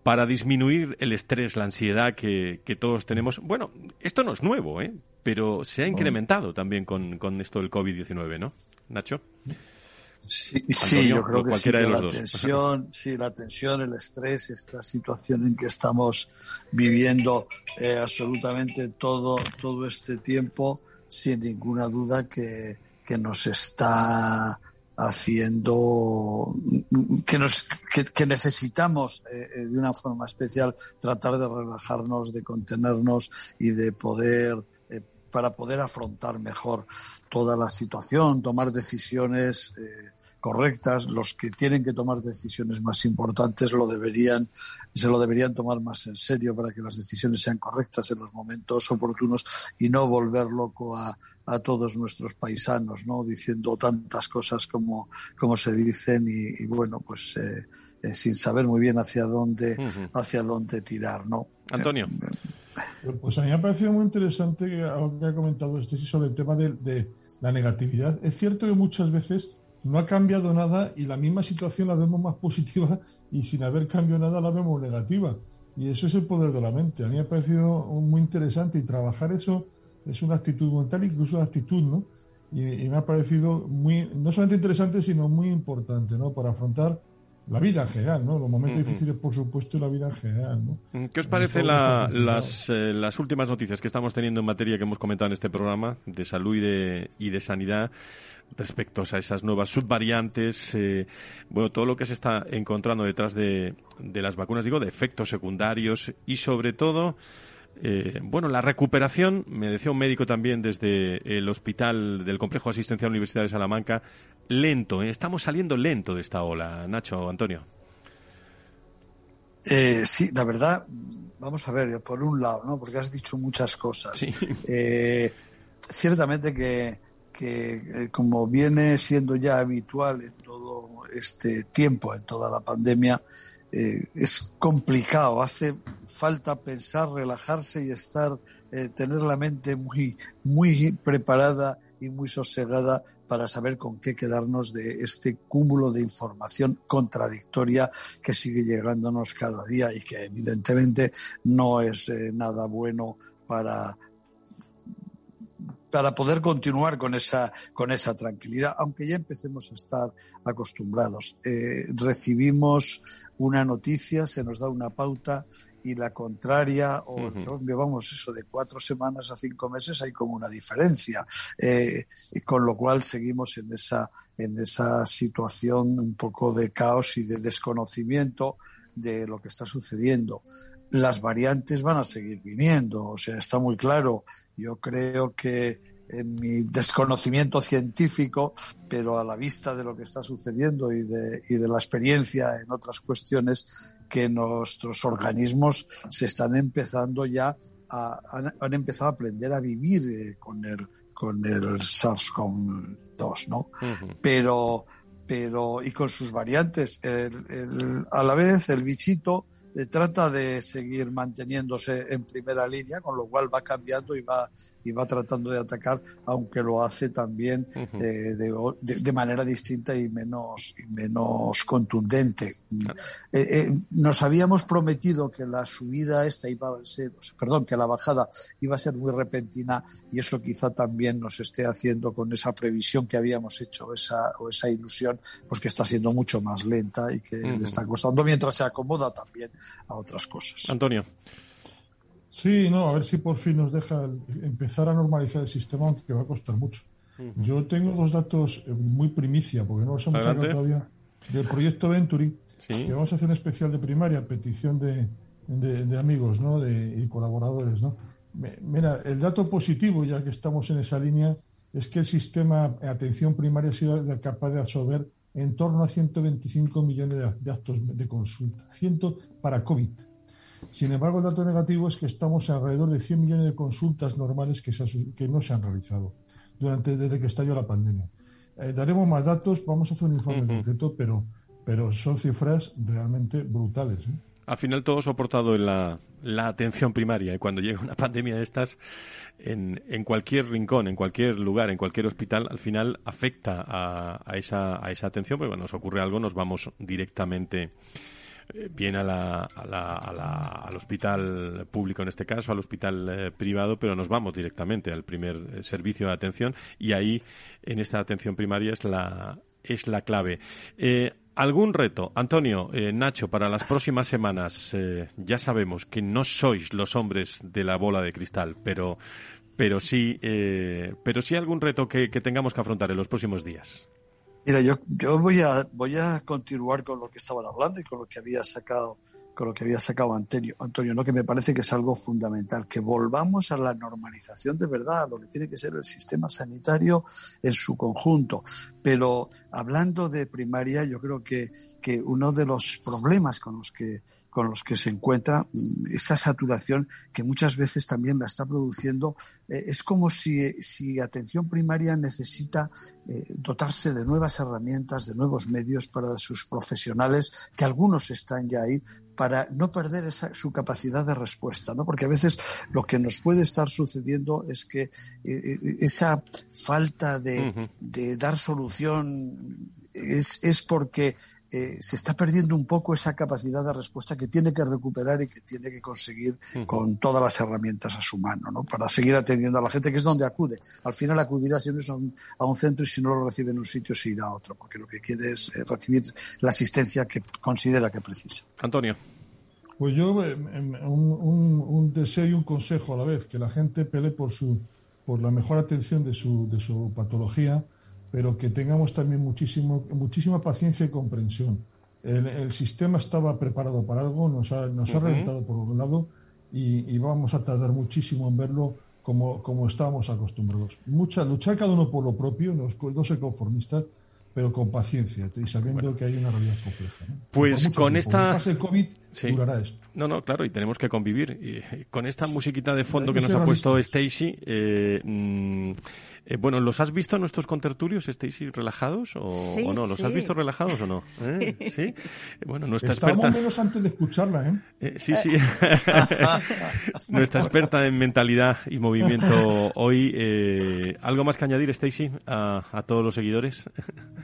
para disminuir el estrés, la ansiedad que, que, todos tenemos. Bueno, esto no es nuevo, ¿eh? pero se ha incrementado también con, con esto del COVID-19, ¿no? Nacho. Sí, sí, yo creo que sí, la tensión, sí, la tensión, el estrés, esta situación en que estamos viviendo eh, absolutamente todo, todo este tiempo, sin ninguna duda que, que nos está haciendo que nos que, necesitamos eh, eh, de una forma especial tratar de relajarnos de contenernos y de poder para poder afrontar mejor toda la situación, tomar decisiones eh, correctas. Los que tienen que tomar decisiones más importantes lo deberían, se lo deberían tomar más en serio para que las decisiones sean correctas en los momentos oportunos y no volver loco a, a todos nuestros paisanos, ¿no? Diciendo tantas cosas como, como se dicen y, bueno, pues eh, eh, sin saber muy bien hacia dónde, hacia dónde tirar, ¿no? Antonio. Pues a mí me ha parecido muy interesante que ha comentado este sobre el tema de, la negatividad. Es cierto que muchas veces no ha cambiado nada y la misma situación la vemos más positiva y sin haber cambiado nada la vemos negativa. Y eso es el poder de la mente. A mí me ha parecido muy interesante y trabajar eso es una actitud mental, incluso una actitud, ¿no? Y, y, me ha parecido muy, no solamente interesante, sino muy importante, ¿no? Para afrontar la vida en general, ¿no? Los momentos difíciles, por supuesto, y la vida en general, ¿no? ¿Qué os parece las, eh, las últimas noticias que estamos teniendo en materia que hemos comentado en este programa de salud y de, y de sanidad respecto a esas nuevas subvariantes? Eh, bueno, todo lo que se está encontrando detrás de, de las vacunas, digo, de efectos secundarios y sobre todo eh, bueno, la recuperación, me decía un médico también desde el hospital del Complejo Asistencial Universitario de Salamanca, lento, ¿eh? estamos saliendo lento de esta ola, Nacho, Antonio. Eh, sí, la verdad, vamos a ver, por un lado, ¿no? Porque has dicho muchas cosas. Ciertamente que, que, como viene siendo ya habitual en todo este tiempo, en toda la pandemia, eh, es complicado, hace falta pensar, relajarse y estar, eh, tener la mente muy, muy preparada y muy sosegada para saber con qué quedarnos de este cúmulo de información contradictoria que sigue llegándonos cada día y que evidentemente no es eh, nada bueno para para poder continuar con esa, con esa tranquilidad, aunque ya empecemos a estar acostumbrados. Eh, recibimos una noticia, se nos da una pauta y la contraria, o vamos, eso de cuatro semanas a cinco meses hay como una diferencia, eh, con lo cual seguimos en esa, en esa situación un poco de caos y de desconocimiento de lo que está sucediendo las variantes van a seguir viniendo, o sea, está muy claro. Yo creo que en mi desconocimiento científico, pero a la vista de lo que está sucediendo y de, y de la experiencia en otras cuestiones, que nuestros organismos se están empezando ya a, han, empezado a aprender a vivir eh, con el con el SARS-CoV-2, ¿no? Pero pero y con sus variantes, a la vez el bichito trata de seguir manteniéndose en primera línea, con lo cual va cambiando y va, y va tratando de atacar, aunque lo hace también eh, de, manera distinta y menos, y menos contundente. Eh, nos habíamos prometido que la subida esta iba a ser, perdón, que la bajada iba a ser muy repentina y eso quizá también nos esté haciendo con esa previsión que habíamos hecho, esa, o esa ilusión, pues que está siendo mucho más lenta y que le está costando mientras se acomoda también a otras cosas. Antonio. Sí, no, a ver si por fin nos deja empezar a normalizar el sistema, aunque va a costar mucho. Yo tengo dos datos eh, muy primicia, porque no los hemos sacado todavía, del proyecto Venturi, que vamos a hacer un especial de primaria, petición de, de, amigos ¿no? de, y colaboradores. ¿no? Mira, el dato positivo, ya que estamos en esa línea, es que el sistema de atención primaria ha sido capaz de absorber en torno a 125 millones de, actos de consulta, 100 para COVID. Sin embargo, el dato negativo es que estamos alrededor de 100 millones de consultas normales que, que no se han realizado durante, desde que estalló la pandemia. Eh, daremos más datos, vamos a hacer un informe concreto, pero, pero son cifras realmente brutales. ¿eh? Al final todo soportado en la, atención primaria. Y cuando llega una pandemia de estas, en, en, cualquier rincón, en cualquier lugar, en cualquier hospital, al final afecta a, a, esa, a esa atención, porque cuando nos ocurre algo nos vamos directamente eh, bien a la, a la, al hospital público en este caso, al hospital eh, privado, pero nos vamos directamente al primer eh, servicio de atención. Y ahí en esta atención primaria es la, es la clave. ¿Algún reto, Antonio, Nacho, para las próximas semanas? ya sabemos que no sois los hombres de la bola de cristal, pero, pero sí, pero sí algún reto que tengamos que afrontar en los próximos días. Mira, yo, yo voy, a, voy a continuar con lo que estaban hablando y con lo que había sacado con lo que había sacado Antonio, Antonio, ¿no? que me parece que es algo fundamental, que volvamos a la normalización de verdad, a lo que tiene que ser el sistema sanitario en su conjunto. Pero hablando de primaria, yo creo que, que uno de los problemas con los que con los que se encuentra mm, esa saturación que muchas veces también la está produciendo. Eh, es como si, si, atención primaria necesita eh, dotarse de nuevas herramientas, de nuevos medios para sus profesionales, que algunos están ya ahí, para no perder esa, su capacidad de respuesta, ¿no? Porque a veces lo que nos puede estar sucediendo es que eh, esa falta de, de dar solución es, es porque eh, se está perdiendo un poco esa capacidad de respuesta que tiene que recuperar y que tiene que conseguir con todas las herramientas a su mano, ¿no? Para seguir atendiendo a la gente, que es donde acude. Al final acudirá siempre a un, a un centro y si no lo recibe en un sitio se irá a otro, porque lo que quiere es eh, recibir la asistencia que considera que precisa. Antonio. Pues yo eh, un, un, un, deseo y un consejo a la vez, que la gente pelee por su por la mejor atención de su, de su patología, pero que tengamos también muchísimo, muchísima paciencia y comprensión. El, sistema estaba preparado para algo, nos ha, nos ha reventado por un lado y, vamos a tardar muchísimo en verlo como, como estábamos acostumbrados. Mucha, luchar cada uno por lo propio, no, no ser conformistas, pero con paciencia y sabiendo que hay una realidad compleja. Pues con esta... el COVID, durará esto. No, no, claro, y tenemos que convivir. Y, con esta musiquita de fondo que, nos ha puesto Stacy, eh, mm, eh, bueno, ¿los has visto nuestros contertulios, Stacy, relajados o, no? ¿Los has visto relajados o no? ¿Eh? ¿Sí? Bueno, nuestra experta... menos antes de escucharla, ¿eh? eh sí, sí. nuestra experta en mentalidad y movimiento hoy. ¿Algo más que añadir, Stacy, a, a, todos los seguidores?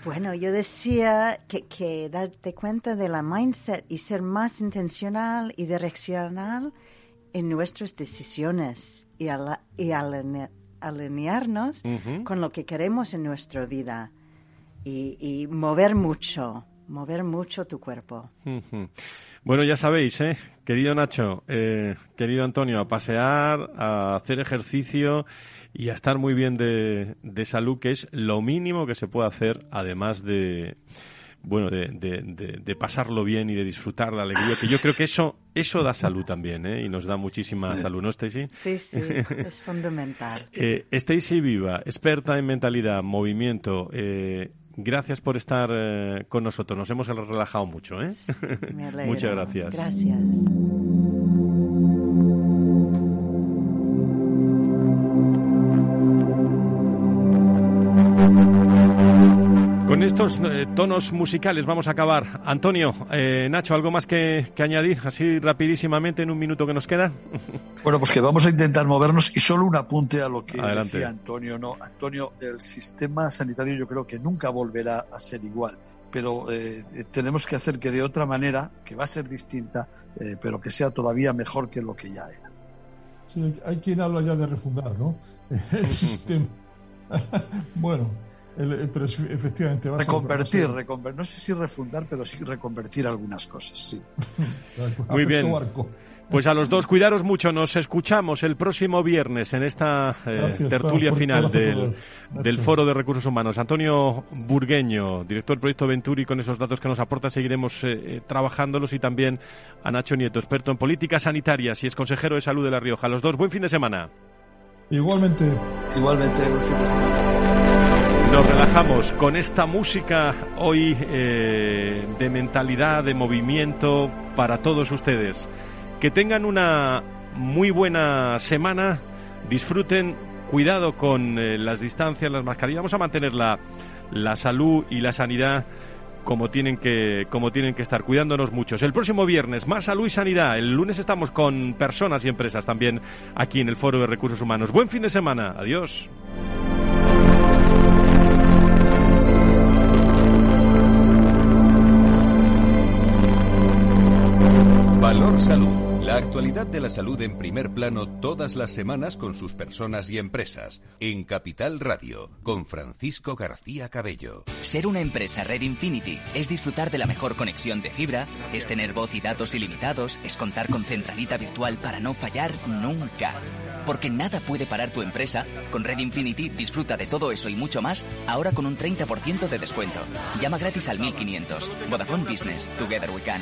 Bueno, yo decía que, que darte cuenta de la mindset y ser más intencional y direccional en nuestras decisiones y, a la, y alinearnos con lo que queremos en nuestra vida y, mover mucho, mover mucho tu cuerpo. Bueno, ya sabéis, ¿eh? querido Nacho, eh, querido Antonio, a pasear, a hacer ejercicio y a estar muy bien de, de salud, que es lo mínimo que se puede hacer, además de bueno, de, de, de, pasarlo bien y de disfrutar la alegría, que yo creo que eso, eso da salud también, ¿eh? Y nos da muchísima salud, ¿no, Stacy? Sí, sí, es fundamental. eh, Stacy Viva, experta en mentalidad, movimiento, eh, gracias por estar eh, con nosotros. Nos hemos relajado mucho, ¿eh? Muchas gracias. Gracias. Tonos musicales vamos a acabar. Antonio, eh, Nacho, ¿algo más que, añadir así rapidísimamente en un minuto que nos queda? Bueno, pues que vamos a intentar movernos y solo un apunte a lo que decía Antonio. No, Antonio, el sistema sanitario yo creo que nunca volverá a ser igual, pero eh, tenemos que hacer que de otra manera, que va a ser distinta, pero que sea todavía mejor que lo que ya era. Sí, hay quien habla ya de refundar, ¿no? El sistema. bueno, pero efectivamente va reconvertir, reconvertir, no sé si refundar, pero sí reconvertir algunas cosas, sí. Muy bien. Pues a los dos, cuidaros mucho. Nos escuchamos el próximo viernes en esta eh, tertulia final del, del, Foro de Recursos Humanos. Antonio Burgueño, director del proyecto Venturi, con esos datos que nos aporta seguiremos eh, eh, trabajándolos y también a Nacho Nieto, experto en políticas sanitarias y es consejero de salud de La Rioja. los dos, buen fin de semana. Igualmente. Igualmente, buen fin de semana. Nos relajamos con esta música hoy eh, de mentalidad, de movimiento para todos ustedes. Que tengan una muy buena semana, disfruten, cuidado con eh, las distancias, las mascarillas, vamos a mantener la, la salud y la sanidad como tienen que como tienen que estar cuidándonos muchos. El próximo viernes más salud y sanidad. El lunes estamos con personas y empresas también aquí en el Foro de Recursos Humanos. Buen fin de semana. Adiós. Salud. La actualidad de la salud en primer plano todas las semanas con sus personas y empresas. En Capital Radio, con Francisco García Cabello. Ser una empresa Red Infinity es disfrutar de la mejor conexión de fibra, es tener voz y datos ilimitados, es contar con centralita virtual para no fallar nunca. Porque nada puede parar tu empresa, con Red Infinity disfruta de todo eso y mucho más, ahora con un 30% de descuento. Llama gratis al 1500. Vodafone Business. Together we can.